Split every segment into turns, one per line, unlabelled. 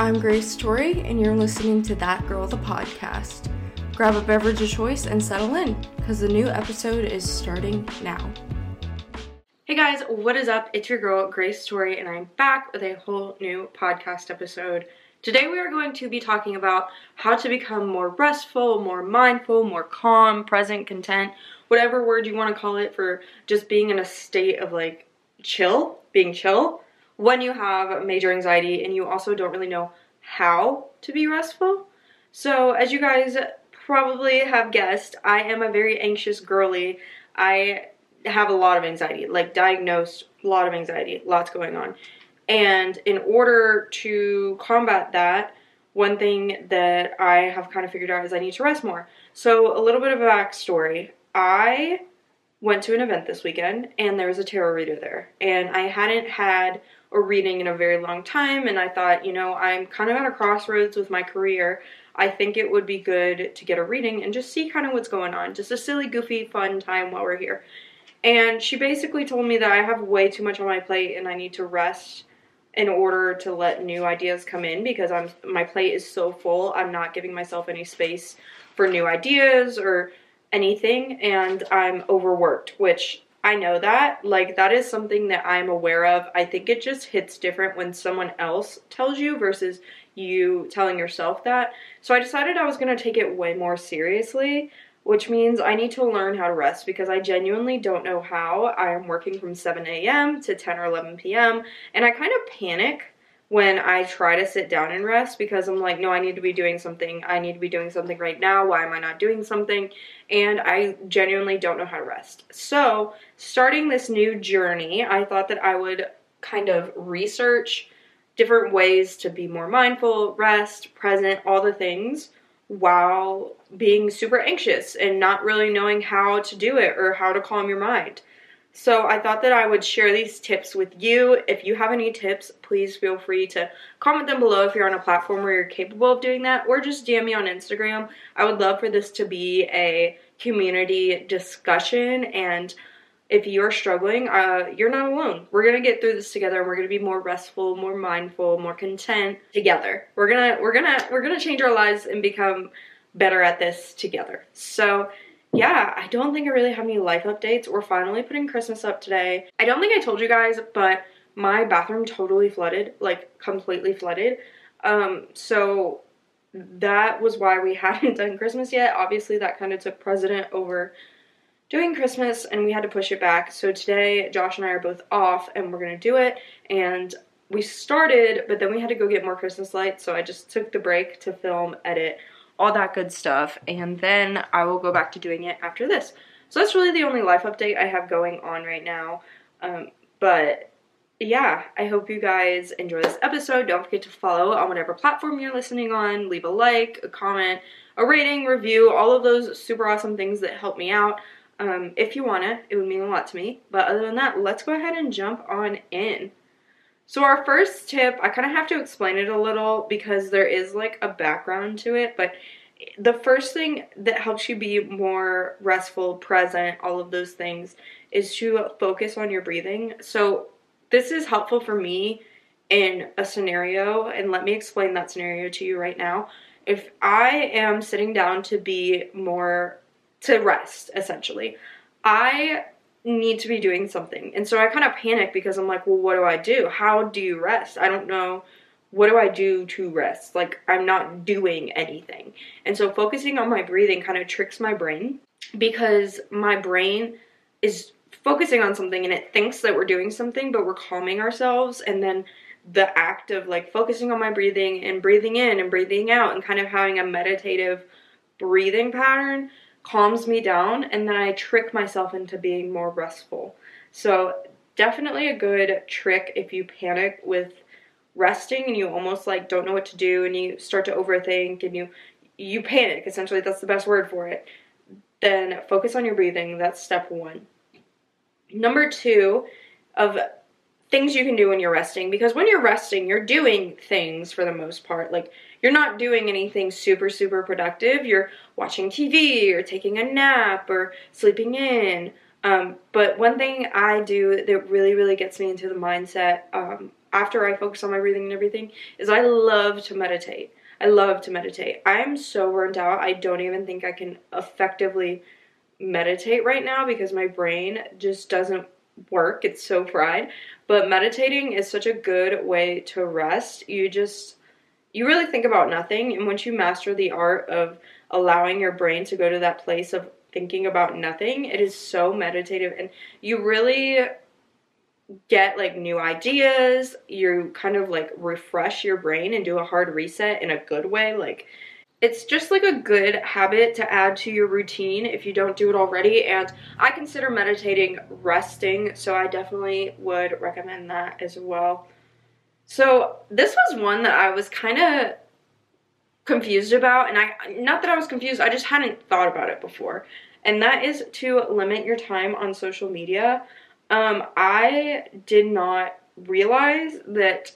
I'm Grace Torie, and you're listening to That Girl the podcast. Grab a beverage of choice and settle in, because the new episode is starting now. Hey guys, what is up? It's your girl, Grace Torie, and I'm back with a whole new podcast episode. Today we are going to be talking about how to become more restful, more mindful, more calm, present, content, whatever word you want to call it for just being in a state of like chill, being chill when you have major anxiety and you also don't really know how to be restful. So, as you guys probably have guessed, I am a very anxious girly. I have a lot of anxiety, like diagnosed, a lot of anxiety, lots going on. And in order to combat that, one thing that I have kind of figured out is I need to rest more. So, a little bit of a backstory. I went to an event this weekend and there was a tarot reader there. And I hadn't had a reading in a very long time and I thought, you know, I'm kind of at a crossroads with my career. I think it would be good to get a reading and just see kind of what's going on. Just a silly, goofy, fun time while we're here. And she basically told me that I have way too much on my plate and I need to rest in order to let new ideas come in because I'm my plate is so full. I'm not giving myself any space for new ideas or anything and I'm overworked, which I know that. Like, that is something that I'm aware of. I think it just hits different when someone else tells you versus you telling yourself that. So I decided I was going to take it way more seriously, which means I need to learn how to rest because I genuinely don't know how. I am working from 7 a.m. to 10 or 11 p.m., and I kind of panic when I try to sit down and rest because I'm like, no, I need to be doing something. I need to be doing something right now. Why am I not doing something? And I genuinely don't know how to rest. So, starting this new journey, I thought that I would kind of research different ways to be more mindful, rest, present, all the things while being super anxious and not really knowing how to do it or how to calm your mind. So I thought that I would share these tips with you. If you have any tips, please feel free to comment them below if you're on a platform where you're capable of doing that, or just DM me on Instagram. I would love for this to be a community discussion and if you're struggling, uh, you're not alone. We're gonna get through this together. We're gonna be more restful, more mindful, more content together. We're gonna we're gonna we're gonna change our lives and become better at this together. So yeah, I don't think I really have any life updates. We're finally putting Christmas up today. I don't think I told you guys, but my bathroom totally flooded, like completely flooded. Um, so that was why we hadn't done Christmas yet. Obviously, that kind of took precedent over doing Christmas and we had to push it back. So today, Josh and I are both off and we're gonna do it. And we started, but then we had to go get more Christmas lights. So I just took the break to film, edit, all that good stuff. And then I will go back to doing it after this. So that's really the only life update I have going on right now. Um, but yeah, I hope you guys enjoy this episode. Don't forget to follow on whatever platform you're listening on. Leave a like, a comment, a rating, review, all of those super awesome things that help me out. Um, if you want to, it would mean a lot to me. But other than that, let's go ahead and jump on in. So, our first tip, I kind of have to explain it a little because there is like a background to it, but the first thing that helps you be more restful, present, all of those things is to focus on your breathing. So, this is helpful for me in a scenario, and let me explain that scenario to you right now. If I am sitting down to be more to rest, essentially, I need to be doing something. And so I kind of panic because I'm like, well, what do I do? How do you rest? I don't know. What do I do to rest? Like, I'm not doing anything. And so focusing on my breathing kind of tricks my brain because my brain is focusing on something and it thinks that we're doing something, but we're calming ourselves. And then the act of like focusing on my breathing and breathing in and breathing out and kind of having a meditative breathing pattern calms me down and then I trick myself into being more restful. So, definitely a good trick if you panic with resting and you almost like don't know what to do and you start to overthink and you you panic essentially that's the best word for it then focus on your breathing. That's step 1 number 2 of things you can do when you're resting because when you're resting you're doing things for the most part. Like you're not doing anything super, super productive. You're watching TV or taking a nap or sleeping in. Um, but one thing I do that really, really gets me into the mindset um, after I focus on my breathing and everything is I love to meditate. I love to meditate. I'm so burnt out. I don't even think I can effectively meditate right now because my brain just doesn't work. It's so fried. But meditating is such a good way to rest. You just you really think about nothing and once you master the art of allowing your brain to go to that place of thinking about nothing, it is so meditative and you really get like new ideas. You kind of like refresh your brain and do a hard reset in a good way. Like it's just like a good habit to add to your routine if you don't do it already. And I consider meditating resting, so I definitely would recommend that as well. So this was one that I was kind of confused about, and I not that I was confused, I just hadn't thought about it before. And that is to limit your time on social media. Um, I did not realize that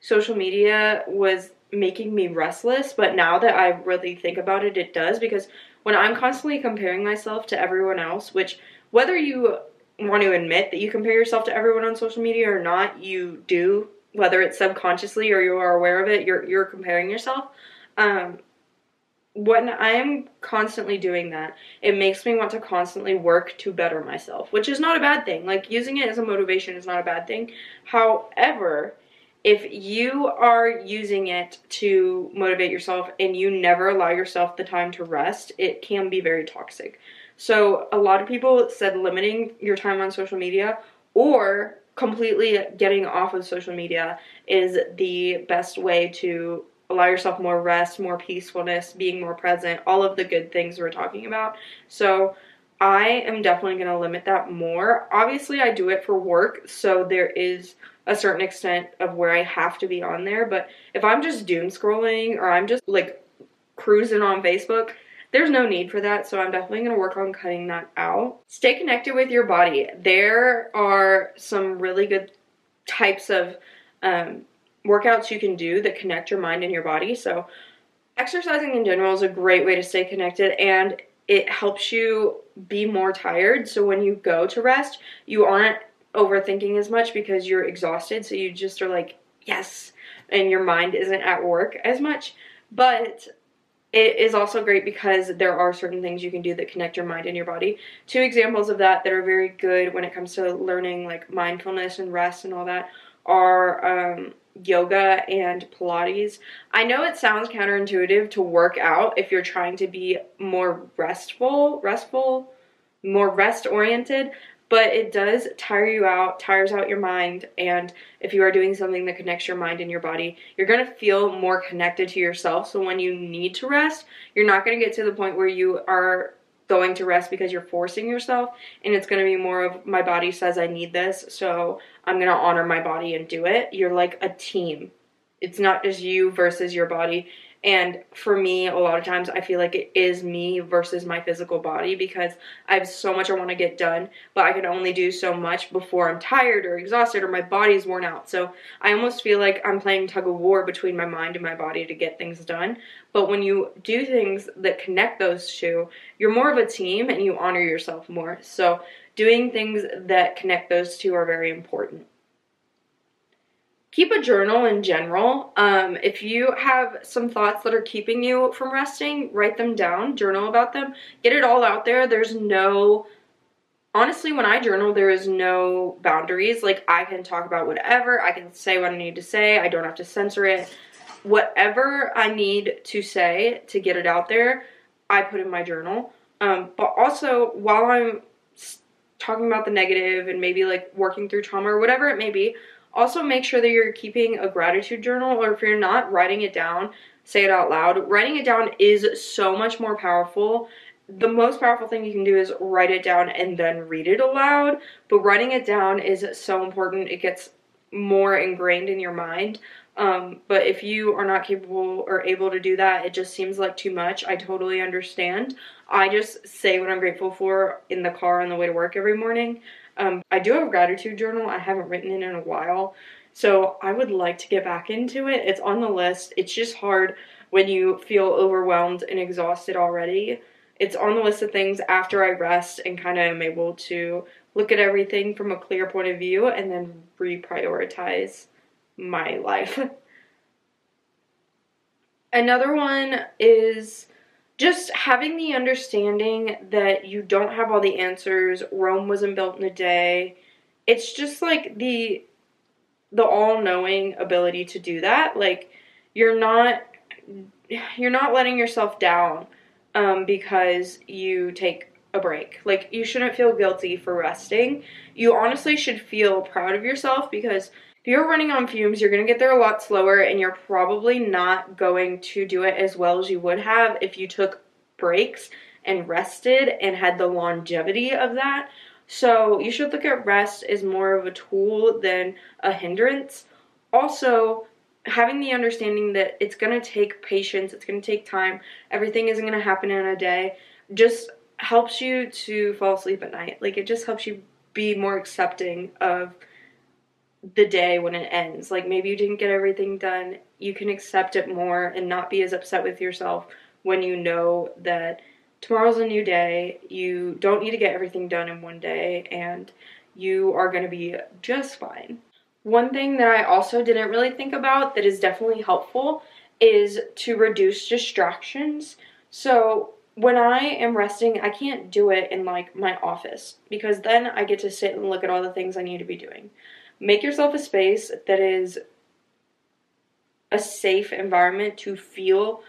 social media was making me restless, but now that I really think about it, it does because when I'm constantly comparing myself to everyone else, which whether you want to admit that you compare yourself to everyone on social media or not, you do, whether it's subconsciously or you are aware of it, you're you're comparing yourself. Um, when I'm constantly doing that, it makes me want to constantly work to better myself, which is not a bad thing. Like using it as a motivation is not a bad thing. However, if you are using it to motivate yourself and you never allow yourself the time to rest, it can be very toxic. So, a lot of people said limiting your time on social media or completely getting off of social media is the best way to allow yourself more rest, more peacefulness, being more present, all of the good things we're talking about. So, I am definitely going to limit that more. Obviously, I do it for work, so there is a certain extent of where I have to be on there. But if I'm just doom scrolling or I'm just like cruising on Facebook, there's no need for that. So I'm definitely going to work on cutting that out. Stay connected with your body. There are some really good types of um, workouts you can do that connect your mind and your body. So exercising in general is a great way to stay connected and it helps you be more tired. So when you go to rest, you aren't overthinking as much because you're exhausted. So you just are like, yes, and your mind isn't at work as much. But it is also great because there are certain things you can do that connect your mind and your body. Two examples of that that are very good when it comes to learning like mindfulness and rest and all that are um, yoga and Pilates. I know it sounds counterintuitive to work out if you're trying to be more restful, restful, more rest oriented, but it does tire you out, tires out your mind. And if you are doing something that connects your mind and your body, you're going to feel more connected to yourself. So when you need to rest, you're not going to get to the point where you are going to rest because you're forcing yourself. And it's going to be more of my body says I need this. So I'm going to honor my body and do it. You're like a team. It's not just you versus your body. And for me, a lot of times I feel like it is me versus my physical body because I have so much I want to get done, but I can only do so much before I'm tired or exhausted or my body's worn out. So I almost feel like I'm playing tug of war between my mind and my body to get things done. But when you do things that connect those two, you're more of a team and you honor yourself more. So doing things that connect those two are very important keep a journal in general. Um, if you have some thoughts that are keeping you from resting, write them down, journal about them, get it all out there. There's no, honestly, when I journal, there is no boundaries. Like, I can talk about whatever, I can say what I need to say, I don't have to censor it. Whatever I need to say to get it out there, I put in my journal. Um, but also, while I'm talking about the negative and maybe like working through trauma or whatever it may be, also, make sure that you're keeping a gratitude journal, or if you're not, writing it down, say it out loud. Writing it down is so much more powerful. The most powerful thing you can do is write it down and then read it aloud, but writing it down is so important. It gets more ingrained in your mind. Um, but if you are not capable or able to do that, it just seems like too much. I totally understand. I just say what I'm grateful for in the car on the way to work every morning. Um, I do have a gratitude journal. I haven't written it in a while. So I would like to get back into it. It's on the list. It's just hard when you feel overwhelmed and exhausted already. It's on the list of things after I rest and kind of am able to look at everything from a clear point of view and then reprioritize my life. Another one is just having the understanding that you don't have all the answers. Rome wasn't built in a day. It's just like the the all-knowing ability to do that. Like you're not you're not letting yourself down um, because you take a break. Like you shouldn't feel guilty for resting. You honestly should feel proud of yourself because you're running on fumes, you're going to get there a lot slower and you're probably not going to do it as well as you would have if you took breaks and rested and had the longevity of that. So, you should look at rest as more of a tool than a hindrance. Also, having the understanding that it's going to take patience, it's going to take time, everything isn't going to happen in a day, just helps you to fall asleep at night. Like, it just helps you be more accepting of the day when it ends. Like maybe you didn't get everything done, you can accept it more and not be as upset with yourself when you know that tomorrow's a new day. You don't need to get everything done in one day and you are going to be just fine. One thing that I also didn't really think about that is definitely helpful is to reduce distractions. So, when I am resting, I can't do it in like my office because then I get to sit and look at all the things I need to be doing. Make yourself a space that is a safe environment to feel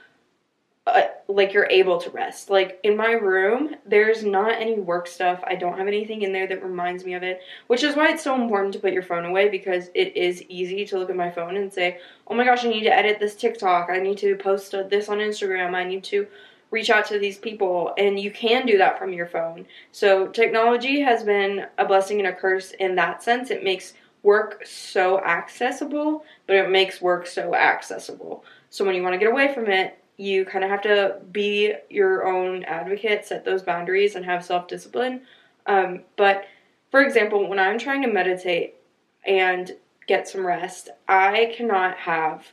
uh, like you're able to rest. Like in my room, there's not any work stuff. I don't have anything in there that reminds me of it, which is why it's so important to put your phone away because it is easy to look at my phone and say, "Oh my gosh, I need to edit this TikTok. I need to post this on Instagram. I need to reach out to these people." And you can do that from your phone. So, technology has been a blessing and a curse in that sense. It makes work so accessible, but it makes work so accessible. So when you want to get away from it, you kind of have to be your own advocate, set those boundaries, and have self discipline. Um, but for example, when I'm trying to meditate and get some rest, I cannot have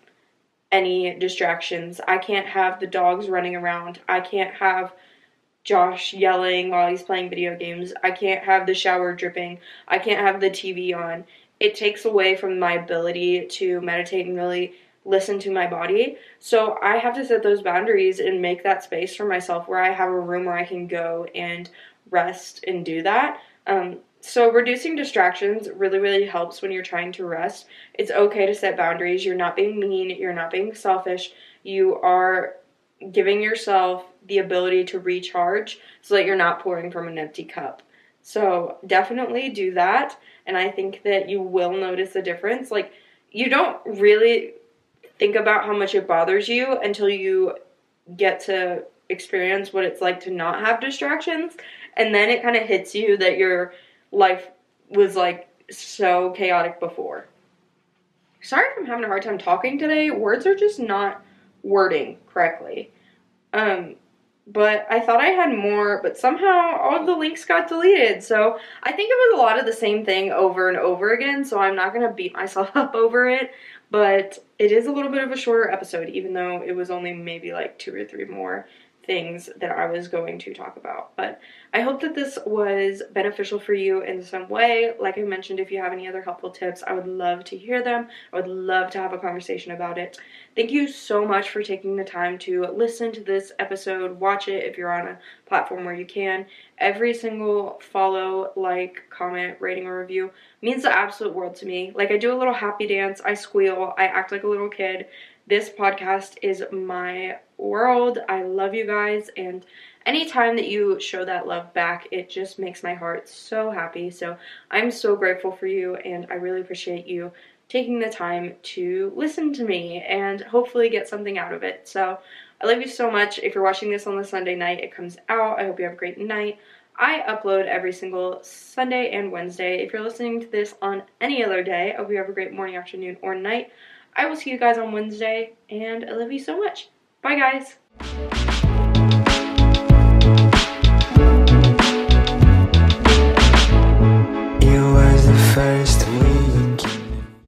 any distractions. I can't have the dogs running around. I can't have Josh yelling while he's playing video games. I can't have the shower dripping. I can't have the TV on it takes away from my ability to meditate and really listen to my body. So I have to set those boundaries and make that space for myself where I have a room where I can go and rest and do that. Um, so reducing distractions really, really helps when you're trying to rest. It's okay to set boundaries. You're not being mean, you're not being selfish. You are giving yourself the ability to recharge so that you're not pouring from an empty cup. So definitely do that and I think that you will notice a difference. Like, you don't really think about how much it bothers you until you get to experience what it's like to not have distractions. And then it kind of hits you that your life was like so chaotic before. Sorry if I'm having a hard time talking today. Words are just not wording correctly. Um, but I thought I had more, but somehow all the links got deleted. So I think it was a lot of the same thing over and over again, so I'm not going to beat myself up over it. But it is a little bit of a shorter episode, even though it was only maybe like two or three more things that I was going to talk about. But I hope that this was beneficial for you in some way. Like I mentioned, if you have any other helpful tips, I would love to hear them. I would love to have a conversation about it. Thank you so much for taking the time to listen to this episode, watch it if you're on a platform where you can. Every single follow, like, comment, rating, or review means the absolute world to me. Like, I do a little happy dance, I squeal, I act like a little kid. This podcast is my world. I love you guys, and anytime that you show that love back, it just makes my heart so happy. So I'm so grateful for you, and I really appreciate you taking the time to listen to me and hopefully get something out of it. So I love you so much. If you're watching this on the Sunday night, it comes out. I hope you have a great night. I upload every single Sunday and Wednesday. If you're listening to this on any other day, I hope you have a great morning, afternoon, or night. I will see you guys on Wednesday, and I love you so much. Bye, guys.
You was the first